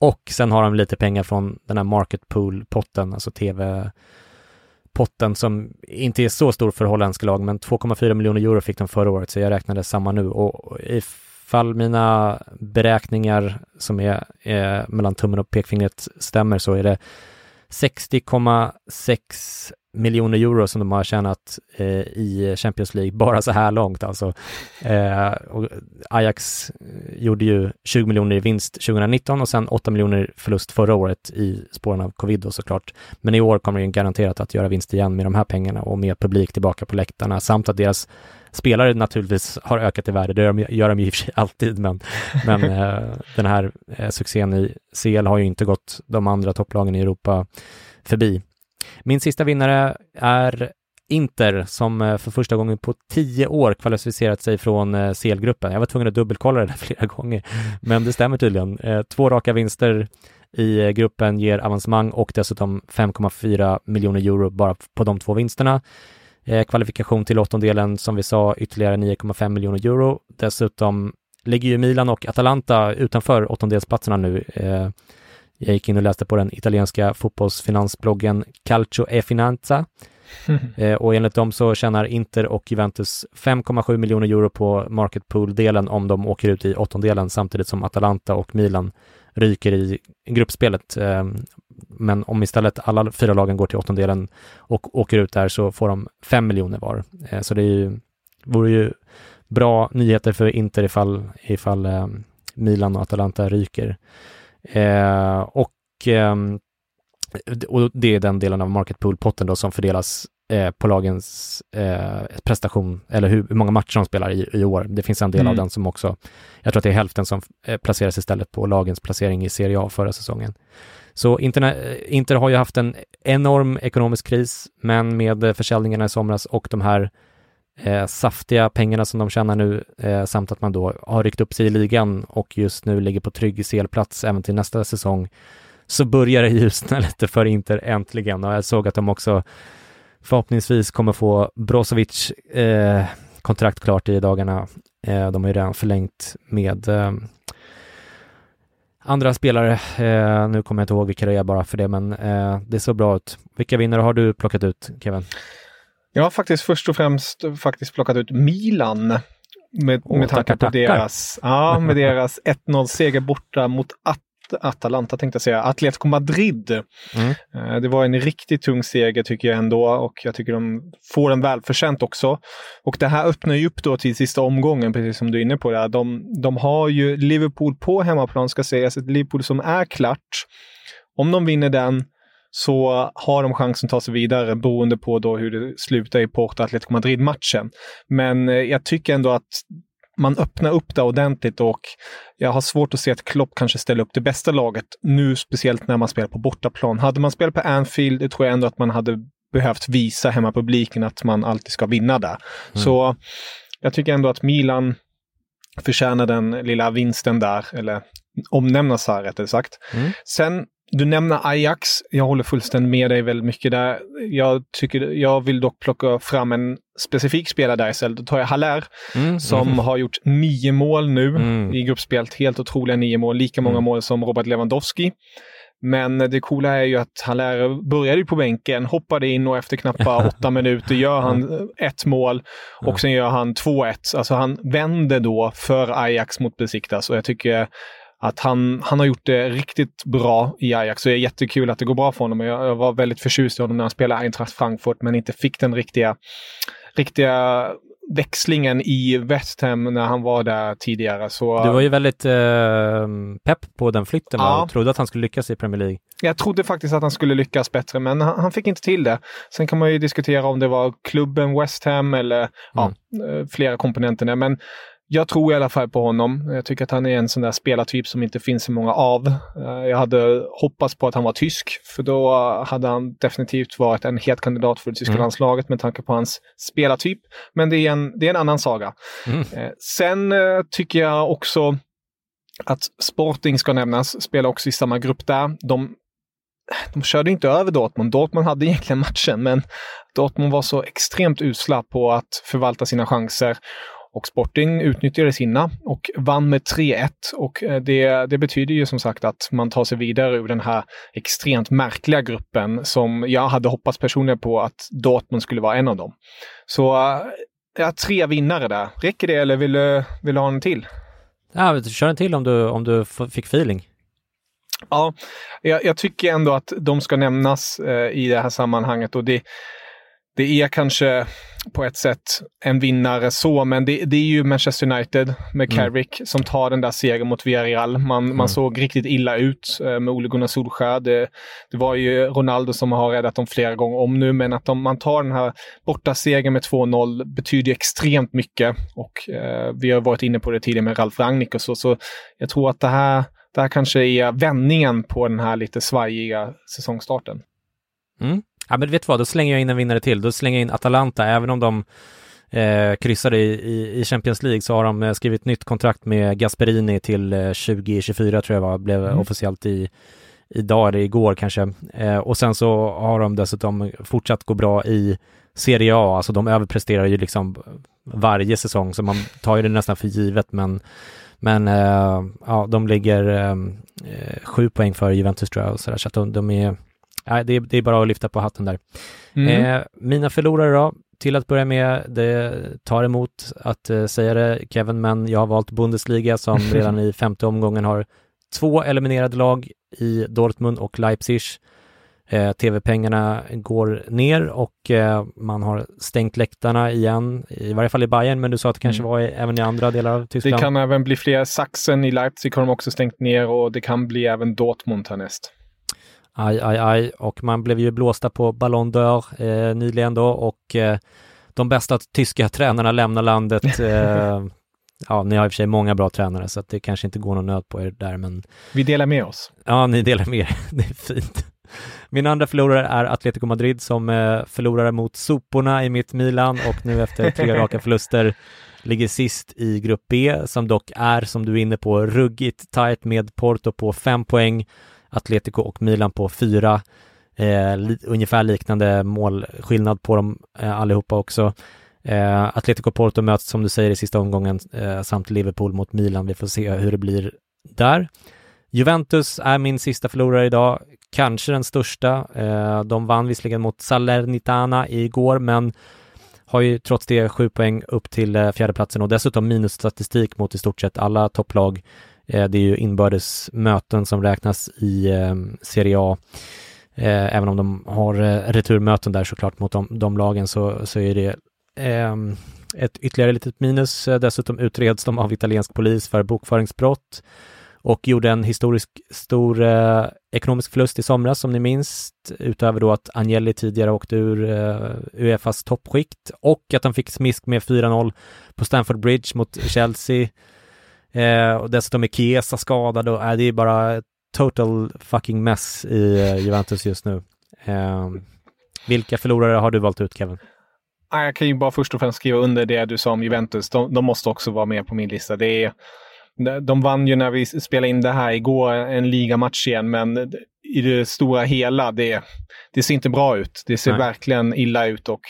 och sen har de lite pengar från den här market pool-potten, alltså tv-potten som inte är så stor för holländska lag, men 2,4 miljoner euro fick de förra året, så jag räknade samma nu. Och ifall mina beräkningar som är, är mellan tummen och pekfingret stämmer så är det 60,6 miljoner euro som de har tjänat eh, i Champions League bara så här långt alltså. Eh, och Ajax gjorde ju 20 miljoner i vinst 2019 och sen 8 miljoner förlust förra året i spåren av covid då såklart. Men i år kommer de garanterat att göra vinst igen med de här pengarna och med publik tillbaka på läktarna samt att deras spelare naturligtvis har ökat i värde. Det gör de, ju i och för sig [LAUGHS] alltid, men, men [LAUGHS] eh, den här eh, succén i CL har ju inte gått de andra topplagen i Europa förbi. Min sista vinnare är Inter som eh, för första gången på tio år kvalificerat sig från CL-gruppen. Jag var tvungen att dubbelkolla det där [LAUGHS] flera gånger, men det stämmer tydligen. Två raka vinster i gruppen ger avancemang och dessutom 5,4 miljoner euro bara på de två vinsterna. Kvalifikation till åttondelen, som vi sa, ytterligare 9,5 miljoner euro. Dessutom ligger ju Milan och Atalanta utanför åttondelsplatserna nu. Jag gick in och läste på den italienska fotbollsfinansbloggen Calcio e Finanza. [LAUGHS] eh, och enligt dem så tjänar Inter och Juventus 5,7 miljoner euro på market pool-delen om de åker ut i åttondelen samtidigt som Atalanta och Milan ryker i gruppspelet. Ehm, men om istället alla fyra lagen går till åttondelen och åker ut där så får de 5 miljoner var. Eh, så det är ju, vore ju bra nyheter för Inter ifall, ifall ehm, Milan och Atalanta ryker. Eh, och, ehm, och det är den delen av market pool-potten då som fördelas eh, på lagens eh, prestation, eller hur, hur, många matcher de spelar i, i år. Det finns en del mm. av den som också, jag tror att det är hälften som eh, placeras istället på lagens placering i Serie A förra säsongen. Så Inter, Inter har ju haft en enorm ekonomisk kris, men med försäljningarna i somras och de här eh, saftiga pengarna som de tjänar nu eh, samt att man då har ryckt upp sig i ligan och just nu ligger på trygg CL-plats även till nästa säsong så börjar det ljusna [LAUGHS] lite för Inter äntligen och jag såg att de också förhoppningsvis kommer få Brozovic eh, kontrakt klart i dagarna. Eh, de har ju redan förlängt med eh, andra spelare. Eh, nu kommer jag inte ihåg vilka det är bara för det, men eh, det ser bra ut. Vilka vinnare har du plockat ut, Kevin? Jag har faktiskt först och främst faktiskt plockat ut Milan. Med, oh, med tanke på deras, ja, med deras 1-0 seger borta mot Atalanta tänkte jag säga, Atletico Madrid. Mm. Eh, det var en riktigt tung seger tycker jag ändå och jag tycker de får den välförtjänt också. Och det här öppnar ju upp då till sista omgången, precis som du är inne på. Det De, de har ju Liverpool på hemmaplan, ska sägas, ett Liverpool som är klart. Om de vinner den så har de chansen att ta sig vidare beroende på då hur det slutar i Porto Atletico Madrid-matchen. Men eh, jag tycker ändå att man öppnar upp det ordentligt och jag har svårt att se att Klopp kanske ställer upp det bästa laget nu, speciellt när man spelar på bortaplan. Hade man spelat på Anfield, det tror jag ändå att man hade behövt visa hemmapubliken att man alltid ska vinna där. Mm. Så jag tycker ändå att Milan förtjänar den lilla vinsten där, eller omnämnas här rättare sagt. Mm. Sen du nämner Ajax. Jag håller fullständigt med dig väldigt mycket där. Jag, tycker, jag vill dock plocka fram en specifik spelare där istället. Då tar jag Haller mm. som mm. har gjort nio mål nu mm. i gruppspelet. Helt otroliga nio mål. Lika många mm. mål som Robert Lewandowski. Men det coola är ju att Haller började på bänken, hoppade in och efter knappt [LAUGHS] åtta minuter gör han ett mål och sen gör han 2-1. Alltså han vänder då för Ajax mot Besiktas och jag tycker att han, han har gjort det riktigt bra i Ajax. Så det är jättekul att det går bra för honom. Jag, jag var väldigt förtjust i honom när han spelade Eintracht Frankfurt men inte fick den riktiga, riktiga växlingen i West Ham när han var där tidigare. Så, du var ju väldigt eh, pepp på den flytten ja. och trodde att han skulle lyckas i Premier League. Jag trodde faktiskt att han skulle lyckas bättre, men han, han fick inte till det. Sen kan man ju diskutera om det var klubben West Ham eller mm. ja, eh, flera komponenter. Men jag tror i alla fall på honom. Jag tycker att han är en sån där spelartyp som inte finns så många av. Eh, jag hade hoppats på att han var tysk, för då hade han definitivt varit en het kandidat för det tyska mm. landslaget med tanke på hans spelartyp. Men det är en, det är en annan saga. Mm. Eh, sen eh, tycker jag också att Sporting ska nämnas, spelar också i samma grupp där. De de körde inte över Dortmund. Dortmund hade [LAUGHS] egentligen matchen, men Dortmund var så extremt usla på att förvalta sina chanser. Och Sporting utnyttjade sina och vann med 3-1. Och eh, det, det betyder ju som sagt att man tar sig vidare ur den här extremt märkliga gruppen som jag hade hoppats personligen på att Dortmund skulle vara en av dem. Så eh, ja, tre vinnare där. Räcker det eller vill du, vill du ha en till? Ja, kör en till om du, om du fick feeling. Ja, jag, jag, tycker ändå att de ska nämnas eh, i det här sammanhanget och det, det är kanske på ett sätt en vinnare så, men det, det är ju Manchester United med mm. Carrick som tar den där segern mot Villarreal. Man, mm. man såg riktigt illa ut eh, med Ole Gunnar Solskjaer. Det, det, var ju Ronaldo som har räddat dem flera gånger om nu, men att de, man tar den här borta segern med 2-0 betyder extremt mycket. Och eh, vi har varit inne på det tidigare med Ralf Rangnick och så, så jag tror att det här, det här kanske är vändningen på den här lite svajiga säsongstarten. Mm. Ja, men vet du vad, då slänger jag in en vinnare till. Då slänger jag in Atalanta, även om de eh, kryssade i, i, i, Champions League så har de eh, skrivit nytt kontrakt med Gasperini till eh, 2024 tror jag var, blev mm. officiellt i idag eller igår kanske. Eh, och sen så har de dessutom fortsatt gå bra i Serie A, alltså de överpresterar ju liksom varje säsong, så man tar ju det nästan för givet, men men eh, ja, de ligger eh, eh sju poäng för Juventus tror jag, och så, där, så att de, de är Nej, det, det är bara att lyfta på hatten där. Mm. Eh, mina förlorare då, till att börja med, det tar emot att eh, säga det Kevin, men jag har valt Bundesliga som [LAUGHS] redan i femte omgången har två eliminerade lag i Dortmund och Leipzig. Eh, TV-pengarna går ner och eh, man har stängt läktarna igen, i varje fall i Bayern, men du sa att det kanske mm. var i, även i andra delar av Tyskland. Det kan även bli fler. Sachsen i Leipzig har de också stängt ner och det kan bli även Dortmund härnäst. Aj, aj, aj. Och man blev ju blåsta på Ballon d'Or eh, nyligen då och eh, de bästa tyska tränarna lämnar landet. [LAUGHS] Eh, ja, ni har i och för sig många bra tränare så att det kanske inte går någon nöd på er där, men... Vi delar med oss. Ja, ni delar med er. [LAUGHS] Det är fint. Min andra förlorare är Atletico Madrid som eh, förlorade mot soporna i mitt Milan och nu efter tre [LAUGHS] raka förluster ligger sist i grupp B som dock är, som du är inne på, ruggigt tajt med Porto på fem poäng Atletico och Milan på fyra. Eh, li ungefär liknande målskillnad på dem eh, allihopa också. Eh, Atletico Porto möts som du säger i sista omgången eh, samt Liverpool mot Milan. Vi får se hur det blir där. Juventus är min sista förlorare idag, kanske den största. Eh, de vann visserligen mot Salernitana igår, men har ju trots det sju poäng upp till eh, fjärdeplatsen och dessutom minusstatistik mot i stort sett alla topplag. Eh, det är ju inbördes möten som räknas i eh, Serie A. Eh, även om de har eh, returmöten där såklart mot de, de lagen så, så är det ehm, ett ytterligare litet minus. Eh, dessutom utreds de av italiensk polis för bokföringsbrott och gjorde en historisk stor eh, ekonomisk förlust i somras som ni minns, utöver då att Agnelli tidigare åkte ur eh, Uefas toppskikt och att han fick smisk med 4-0 på Stamford Bridge mot Chelsea. Eh, och dessutom är Chiesa skadad och eh, det är bara total fucking mess i eh, Juventus just nu. Eh, vilka förlorare har du valt ut Kevin? Jag kan ju bara först och främst skriva under det du sa om Juventus. De, de måste också vara med på min lista. Det är, de vann ju när vi spelade in det här igår, en ligamatch igen, men i det stora hela, det, det ser inte bra ut. Det ser Nej. verkligen illa ut och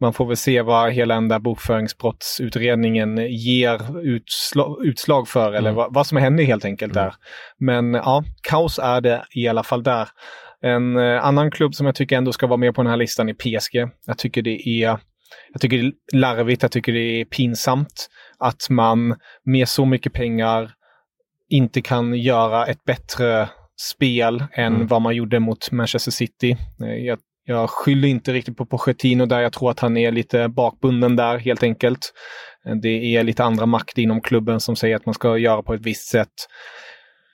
man får väl se vad hela den där bokföringsbrottsutredningen ger utslag, utslag för eller mm. vad, vad, som händer helt enkelt mm. där. Men ja, kaos är det i alla fall där. En eh, annan klubb som jag tycker ändå ska vara med på den här listan är PSG. Jag tycker det är jag tycker det är larvigt, jag tycker det är pinsamt att man med så mycket pengar inte kan göra ett bättre spel än mm. vad man gjorde mot Manchester City. Eh, jag, jag skyller inte riktigt på Pochettino där. Jag tror att han är lite bakbunden där helt enkelt. Eh, det är lite andra makt inom klubben som säger att man ska göra på ett visst sätt.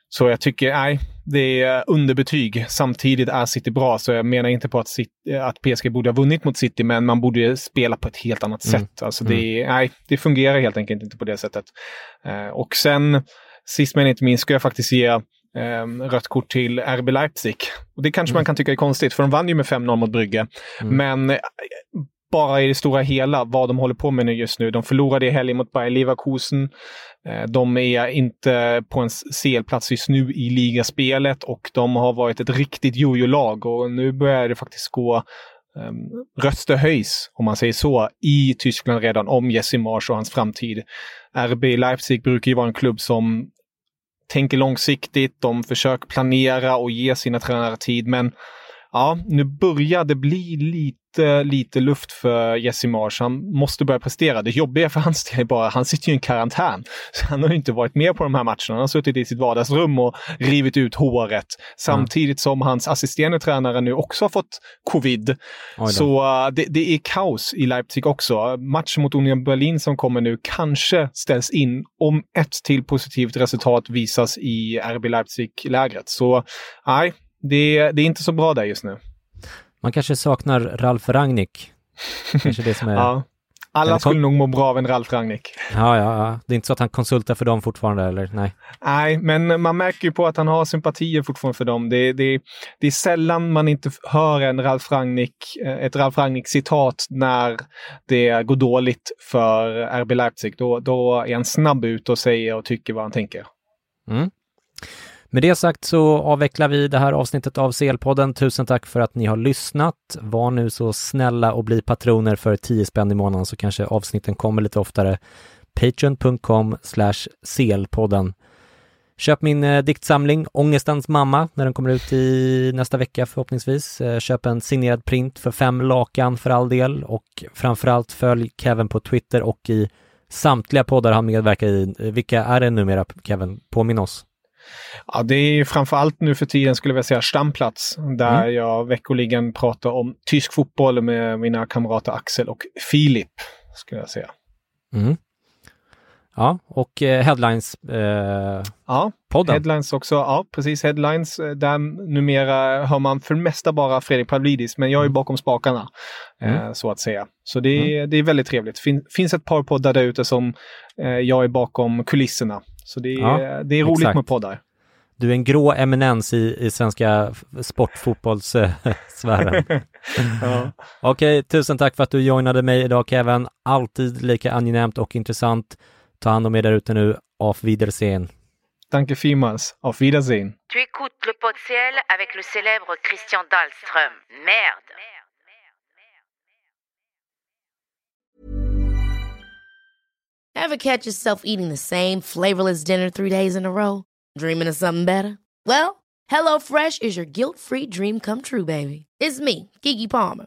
Så jag tycker, nej, det är underbetyg. Samtidigt är City bra, så jag menar inte på att, City, att PSG borde ha vunnit mot City, men man borde spela på ett helt annat mm. sätt. Alltså det, mm. nej, det fungerar helt enkelt inte på det sättet. Uh, och sen, sist men inte minst, ska jag faktiskt ge um, rött kort till RB Leipzig. Och det kanske mm. man kan tycka är konstigt, för de vann ju med 5-0 mot Brygge. Mm. Men bara i det stora hela vad de håller på med nu just nu. De förlorade i helgen mot Bayer Leverkusen. Eh, de är inte på en CL-plats just nu i ligaspelet och de har varit ett riktigt jojo-lag och nu börjar det faktiskt gå um, röster höjs, om man säger så, i Tyskland redan om Jesse Marsch och hans framtid. RB Leipzig brukar ju vara en klubb som tänker långsiktigt, de försöker planera och ge sina tränare tid, men ja, nu börjar det bli lite, lite luft för Jesse Marsh. Han måste börja prestera. Det jobbiga för hans del är bara, han sitter ju i karantän. Så han har ju inte varit med på de här matcherna. Han har suttit i sitt vardagsrum och rivit ut håret. Samtidigt som hans assisterande tränare nu också har fått covid. Så uh, det, det, är kaos i Leipzig också. Matchen mot Union Berlin som kommer nu kanske ställs in om ett till positivt resultat visas i RB Leipzig-lägret. Så nej, det, det är inte så bra där just nu. Man kanske saknar Ralf Rangnick. Kanske det som är... [LAUGHS] ja. Alla skulle nog må bra av en Ralf Rangnick. Ja, ja, ja. Det är inte så att han konsultar för dem fortfarande, eller? Nej. Nej, men man märker ju på att han har sympatier fortfarande för dem. Det, det, det är sällan man inte hör en Ralf Rangnick, eh, ett Ralf Rangnick-citat när det går dåligt för RB Leipzig. Då, då är han snabb ut och säger och tycker vad han tänker. Mm. Med det sagt så avvecklar vi det här avsnittet av CL-podden. Tusen tack för att ni har lyssnat. Var nu så snälla och bli patroner för 10 spänn i månaden så kanske avsnitten kommer lite oftare. Patreon.com CL-podden. Köp min eh, diktsamling Ångestens mamma när den kommer ut i nästa vecka förhoppningsvis. Eh, köp en signerad print för fem lakan för all del och framförallt följ Kevin på Twitter och i samtliga poddar han medverkar i. Eh, vilka är det numera Kevin? Påminn oss. Ja, det är framförallt nu för tiden skulle jag säga stamplats där mm. jag veckoligen pratar om tysk fotboll med mina kamrater Axel och Filip, skulle jag säga. Mm. Ja, och eh, Headlines eh, Ja, podden. Headlines också. Ja, precis. Headlines. Eh, där numera hör man för det mesta bara Fredrik Pavlidis, men jag är mm. bakom spakarna, eh, mm. så att säga. Så det är, mm. det är väldigt trevligt. Fin, finns ett par poddar där ute som eh, jag är bakom kulisserna. Så det är, ja, det är roligt exakt. med poddar. Du är en grå eminens i, i svenska sportfotbollssfären. [LAUGHS] [LAUGHS] ja. Okej, tusen tack för att du joinade mig idag Kevin. Alltid lika angenämt och intressant. Ta hand om er där ute nu. Auf Wiedersehen. Danke vielmals. Auf Wiedersehen. Tu écoutes le pot ciel avec le célèbre Christian Dahlström. Merde. Ever catch yourself eating the same flavorless dinner three days in a row? Dreaming of something better? Well, HelloFresh is your guilt-free dream come true, baby. It's me, Kiki Palmer.